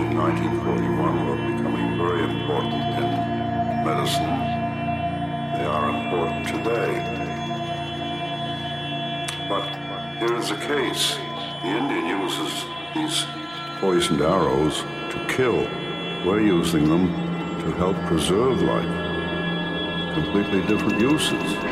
in 1941 were becoming very important in medicine. They are important today. But here is a case. The Indian uses these poisoned arrows to kill. We're using them to help preserve life. Completely different uses.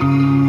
Thank